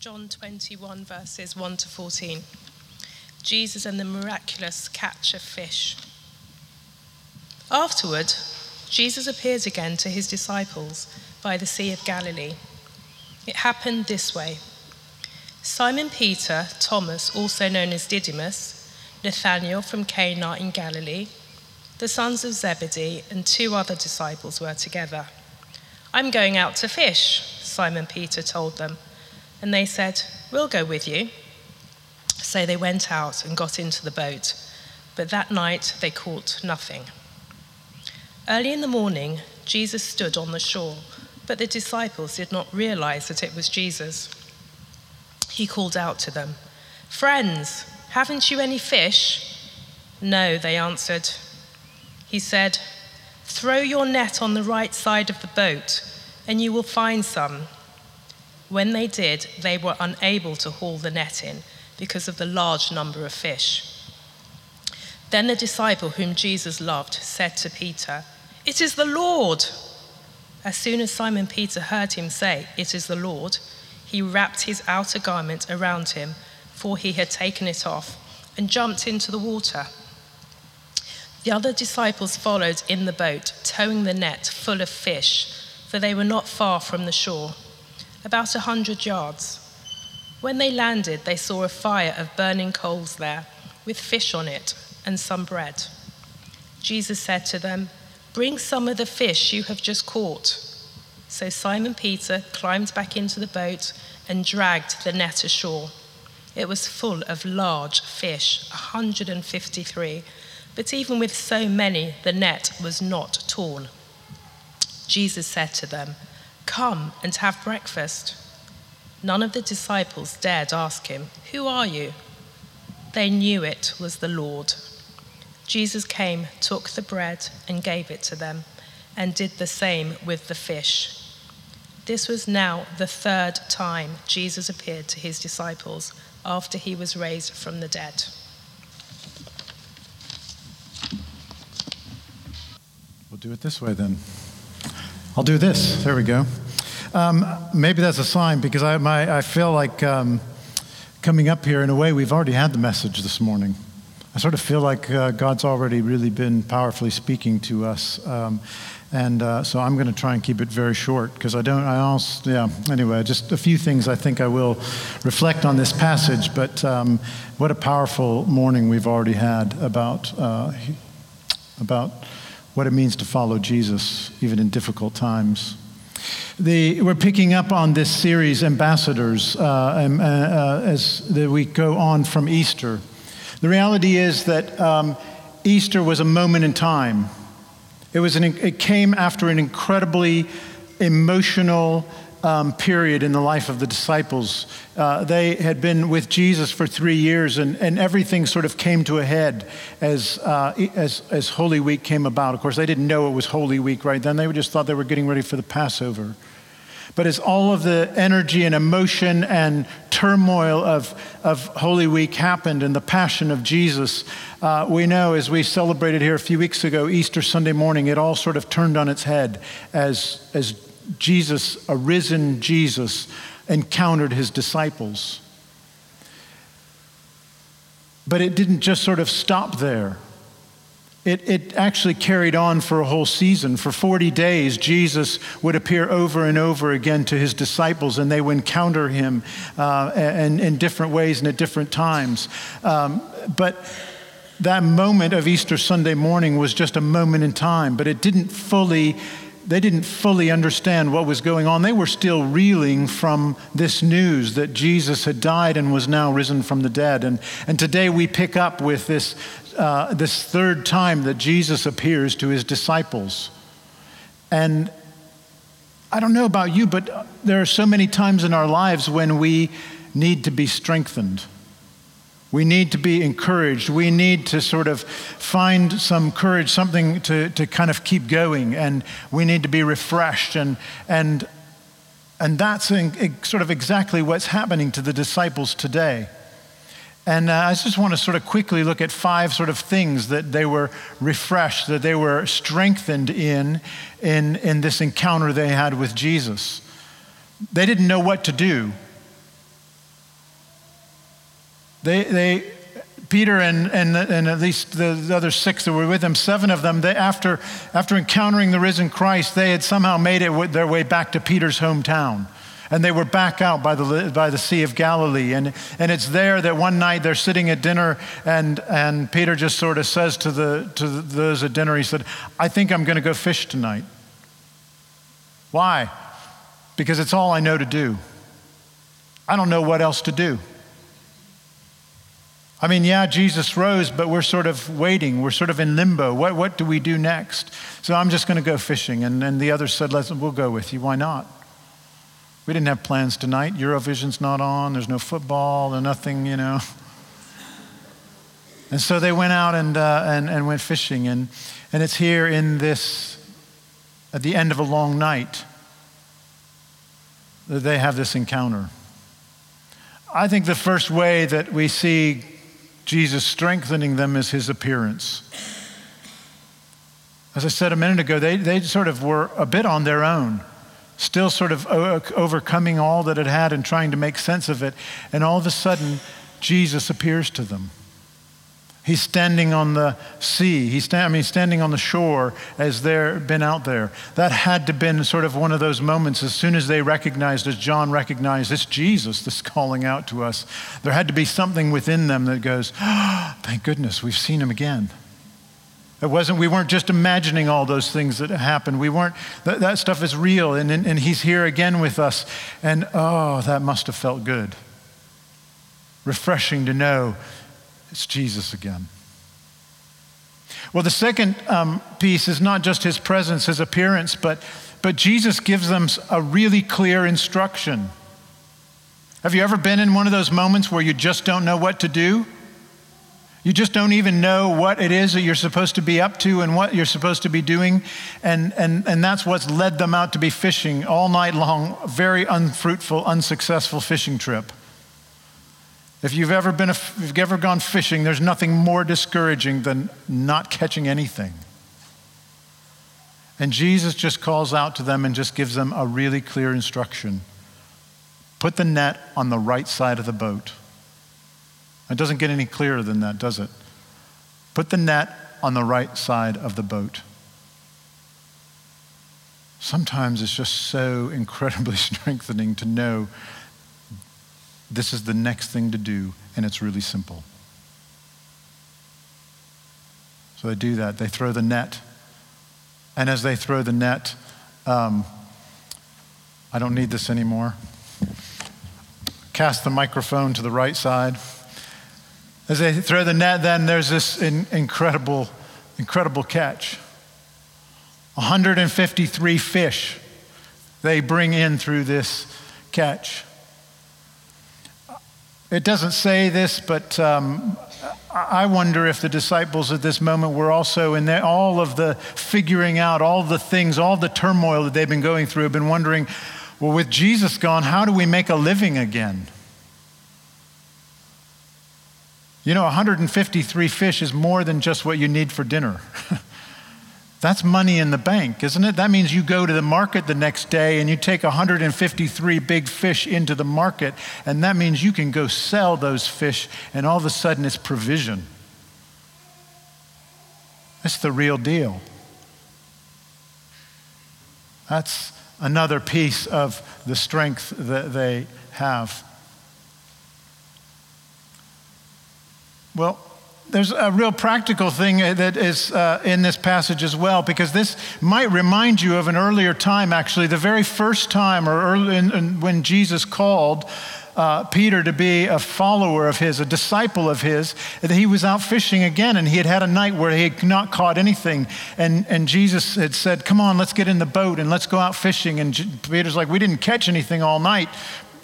John 21, verses 1 to 14. Jesus and the miraculous catch of fish. Afterward, Jesus appears again to his disciples by the Sea of Galilee. It happened this way Simon Peter, Thomas, also known as Didymus, Nathanael from Cana in Galilee, the sons of Zebedee, and two other disciples were together. I'm going out to fish, Simon Peter told them. And they said, We'll go with you. So they went out and got into the boat. But that night they caught nothing. Early in the morning, Jesus stood on the shore, but the disciples did not realize that it was Jesus. He called out to them, Friends, haven't you any fish? No, they answered. He said, Throw your net on the right side of the boat, and you will find some. When they did, they were unable to haul the net in because of the large number of fish. Then the disciple whom Jesus loved said to Peter, It is the Lord. As soon as Simon Peter heard him say, It is the Lord, he wrapped his outer garment around him, for he had taken it off, and jumped into the water. The other disciples followed in the boat, towing the net full of fish, for they were not far from the shore, about a hundred yards. When they landed, they saw a fire of burning coals there, with fish on it and some bread. Jesus said to them, Bring some of the fish you have just caught. So Simon Peter climbed back into the boat and dragged the net ashore. It was full of large fish, 153 but even with so many, the net was not torn. Jesus said to them, Come and have breakfast. None of the disciples dared ask him, Who are you? They knew it was the Lord. Jesus came, took the bread, and gave it to them, and did the same with the fish. This was now the third time Jesus appeared to his disciples after he was raised from the dead. We'll do it this way then. I'll do this. There we go. Um, maybe that's a sign because I, my, I feel like um, coming up here, in a way, we've already had the message this morning. I sort of feel like uh, God's already really been powerfully speaking to us. Um, and uh, so I'm going to try and keep it very short because I don't, I also, yeah, anyway, just a few things I think I will reflect on this passage. But um, what a powerful morning we've already had about, uh, about what it means to follow Jesus, even in difficult times. The, we're picking up on this series, Ambassadors, uh, and, uh, uh, as the, we go on from Easter. The reality is that um, Easter was a moment in time. It, was an, it came after an incredibly emotional, um, period in the life of the disciples. Uh, they had been with Jesus for three years, and, and everything sort of came to a head as, uh, as, as Holy Week came about. Of course, they didn't know it was Holy Week right then, they just thought they were getting ready for the Passover. But as all of the energy and emotion and turmoil of, of Holy Week happened and the passion of Jesus, uh, we know as we celebrated here a few weeks ago, Easter Sunday morning, it all sort of turned on its head as, as Jesus, a risen Jesus, encountered his disciples. But it didn't just sort of stop there. It, it, actually carried on for a whole season. For 40 days, Jesus would appear over and over again to his disciples, and they would encounter him uh, in, in different ways and at different times. Um, but that moment of Easter Sunday morning was just a moment in time, but it didn't fully they didn't fully understand what was going on. They were still reeling from this news that Jesus had died and was now risen from the dead. And, and today we pick up with this, uh, this third time that Jesus appears to his disciples. And I don't know about you, but there are so many times in our lives when we need to be strengthened. We need to be encouraged. We need to sort of find some courage, something to, to kind of keep going, and we need to be refreshed. And, and, and that's in, sort of exactly what's happening to the disciples today. And uh, I just want to sort of quickly look at five sort of things that they were refreshed, that they were strengthened in, in, in this encounter they had with Jesus. They didn't know what to do. They, they, Peter and, and, and at least the other six that were with him, seven of them, they, after, after encountering the risen Christ, they had somehow made it their way back to Peter's hometown. And they were back out by the, by the Sea of Galilee. And, and it's there that one night they're sitting at dinner, and, and Peter just sort of says to, the, to those at dinner, he said, I think I'm going to go fish tonight. Why? Because it's all I know to do. I don't know what else to do. I mean, yeah, Jesus rose, but we're sort of waiting. We're sort of in limbo. What, what do we do next? So I'm just going to go fishing. And, and the others said, Let's, We'll go with you. Why not? We didn't have plans tonight. Eurovision's not on. There's no football. There's nothing, you know. And so they went out and, uh, and, and went fishing. And, and it's here in this, at the end of a long night, that they have this encounter. I think the first way that we see Jesus strengthening them is his appearance. As I said a minute ago, they, they sort of were a bit on their own, still sort of overcoming all that it had and trying to make sense of it. And all of a sudden, Jesus appears to them. He's standing on the sea. He's sta- I mean, standing on the shore as they've been out there. That had to been sort of one of those moments as soon as they recognized, as John recognized, it's Jesus that's calling out to us. There had to be something within them that goes, oh, thank goodness, we've seen him again. It wasn't, we weren't just imagining all those things that happened. We weren't, that, that stuff is real, and, and, and he's here again with us. And oh, that must have felt good. Refreshing to know it's Jesus again. Well, the second um, piece is not just his presence, his appearance, but, but Jesus gives them a really clear instruction. Have you ever been in one of those moments where you just don't know what to do? You just don't even know what it is that you're supposed to be up to and what you're supposed to be doing. And, and, and that's what's led them out to be fishing all night long, very unfruitful, unsuccessful fishing trip. If you've ever been, a, if you've ever gone fishing, there's nothing more discouraging than not catching anything. And Jesus just calls out to them and just gives them a really clear instruction. Put the net on the right side of the boat. It doesn't get any clearer than that, does it? Put the net on the right side of the boat. Sometimes it's just so incredibly strengthening to know this is the next thing to do, and it's really simple. So they do that. They throw the net. And as they throw the net, um, I don't need this anymore. Cast the microphone to the right side. As they throw the net, then there's this in, incredible, incredible catch 153 fish they bring in through this catch. It doesn't say this, but um, I wonder if the disciples at this moment were also in there, all of the figuring out, all the things, all the turmoil that they've been going through, have been wondering, well, with Jesus gone, how do we make a living again? You know, 153 fish is more than just what you need for dinner. That's money in the bank, isn't it? That means you go to the market the next day and you take 153 big fish into the market, and that means you can go sell those fish, and all of a sudden it's provision. That's the real deal. That's another piece of the strength that they have. Well, there's a real practical thing that is uh, in this passage as well, because this might remind you of an earlier time, actually, the very first time, or early in, in, when Jesus called uh, Peter to be a follower of his, a disciple of his, that he was out fishing again, and he had had a night where he had not caught anything. And, and Jesus had said, Come on, let's get in the boat and let's go out fishing. And Peter's like, We didn't catch anything all night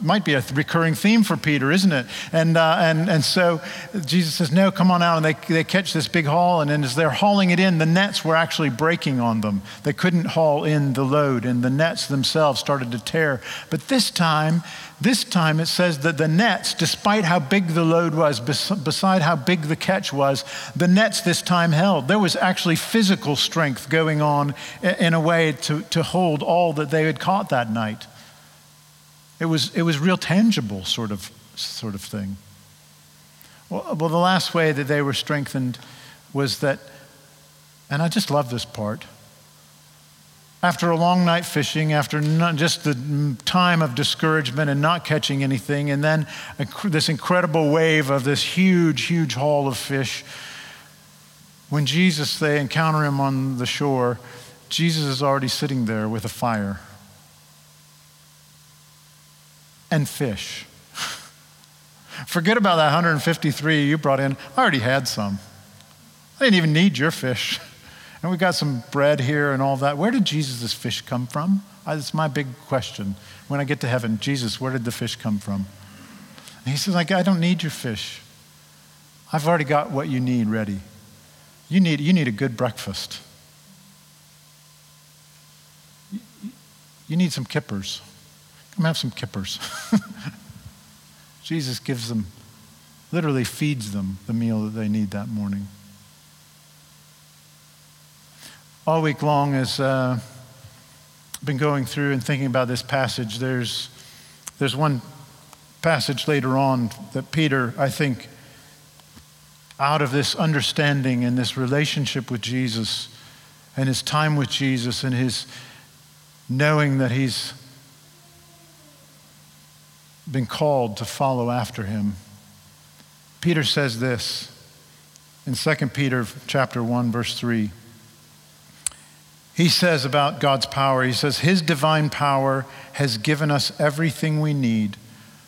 might be a recurring theme for Peter, isn't it? And, uh, and, and so Jesus says, No, come on out. And they, they catch this big haul. And then as they're hauling it in, the nets were actually breaking on them. They couldn't haul in the load, and the nets themselves started to tear. But this time, this time it says that the nets, despite how big the load was, beside how big the catch was, the nets this time held. There was actually physical strength going on in a way to, to hold all that they had caught that night. It was, it was real tangible sort of, sort of thing. Well, well, the last way that they were strengthened was that, and I just love this part. After a long night fishing, after just the time of discouragement and not catching anything, and then this incredible wave of this huge, huge haul of fish, when Jesus, they encounter him on the shore, Jesus is already sitting there with a fire and fish. Forget about that 153 you brought in. I already had some. I didn't even need your fish. And we got some bread here and all that. Where did Jesus' fish come from? That's my big question. When I get to heaven, Jesus, where did the fish come from? And he says, like, I don't need your fish. I've already got what you need ready. You need, you need a good breakfast. You need some kippers. Come have some kippers. Jesus gives them, literally feeds them the meal that they need that morning. All week long, as uh, been going through and thinking about this passage, there's, there's one passage later on that Peter, I think, out of this understanding and this relationship with Jesus and his time with Jesus and his knowing that he's been called to follow after him. Peter says this in 2 Peter chapter 1 verse 3. He says about God's power, he says his divine power has given us everything we need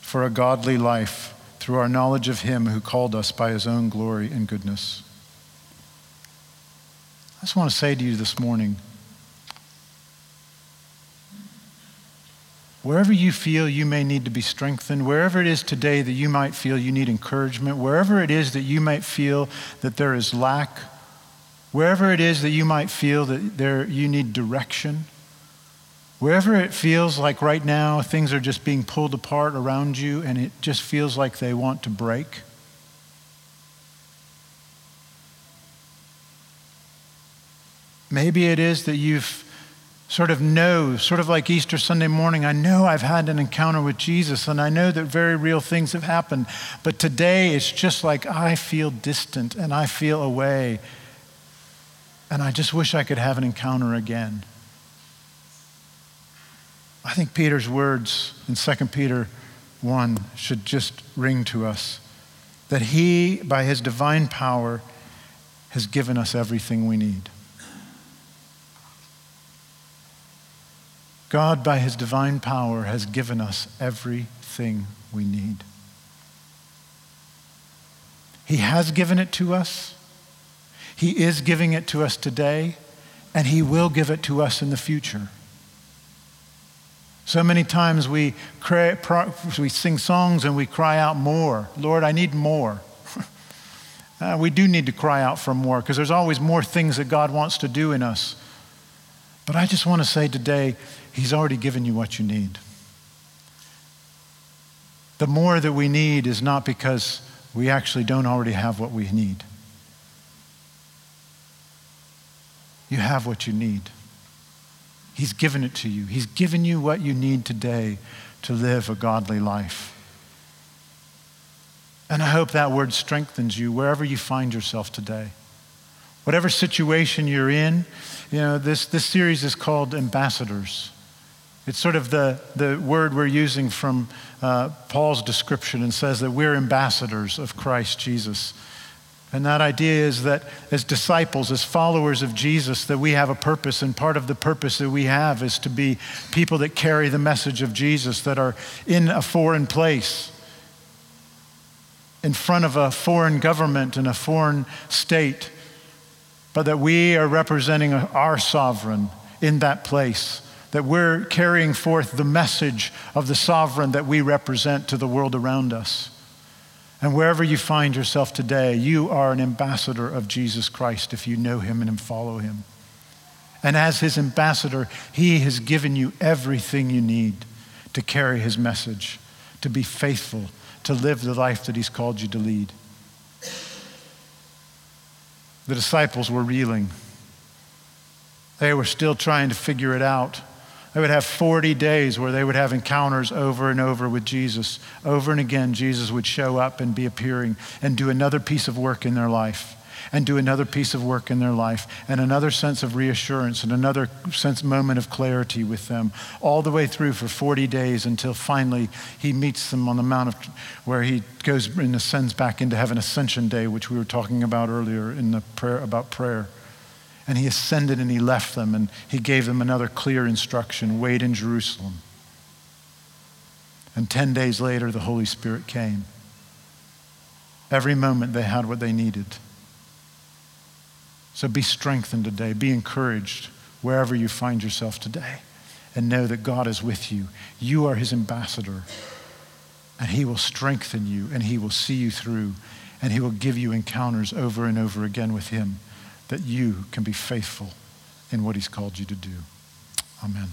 for a godly life through our knowledge of him who called us by his own glory and goodness. I just want to say to you this morning, Wherever you feel you may need to be strengthened, wherever it is today that you might feel you need encouragement, wherever it is that you might feel that there is lack, wherever it is that you might feel that there, you need direction, wherever it feels like right now things are just being pulled apart around you and it just feels like they want to break. Maybe it is that you've sort of know, sort of like Easter Sunday morning, I know I've had an encounter with Jesus and I know that very real things have happened. But today it's just like I feel distant and I feel away. And I just wish I could have an encounter again. I think Peter's words in 2 Peter 1 should just ring to us that he, by his divine power, has given us everything we need. God, by his divine power, has given us everything we need. He has given it to us. He is giving it to us today, and he will give it to us in the future. So many times we, cry, we sing songs and we cry out more. Lord, I need more. uh, we do need to cry out for more because there's always more things that God wants to do in us. But I just want to say today, He's already given you what you need. The more that we need is not because we actually don't already have what we need. You have what you need. He's given it to you. He's given you what you need today to live a godly life. And I hope that word strengthens you wherever you find yourself today. Whatever situation you're in, you know, this, this series is called Ambassadors. It's sort of the, the word we're using from uh, Paul's description and says that we're ambassadors of Christ Jesus. And that idea is that as disciples, as followers of Jesus, that we have a purpose, and part of the purpose that we have is to be people that carry the message of Jesus, that are in a foreign place, in front of a foreign government and a foreign state, but that we are representing our sovereign in that place that we're carrying forth the message of the sovereign that we represent to the world around us. And wherever you find yourself today, you are an ambassador of Jesus Christ if you know him and follow him. And as his ambassador, he has given you everything you need to carry his message, to be faithful, to live the life that he's called you to lead. The disciples were reeling. They were still trying to figure it out. They would have 40 days where they would have encounters over and over with Jesus. Over and again, Jesus would show up and be appearing and do another piece of work in their life and do another piece of work in their life and another sense of reassurance and another sense moment of clarity with them all the way through for 40 days until finally he meets them on the mount of where he goes and ascends back into heaven ascension day which we were talking about earlier in the prayer about prayer and he ascended and he left them and he gave them another clear instruction wait in Jerusalem. And 10 days later, the Holy Spirit came. Every moment they had what they needed. So be strengthened today, be encouraged wherever you find yourself today, and know that God is with you. You are his ambassador, and he will strengthen you, and he will see you through, and he will give you encounters over and over again with him that you can be faithful in what He's called you to do. Amen.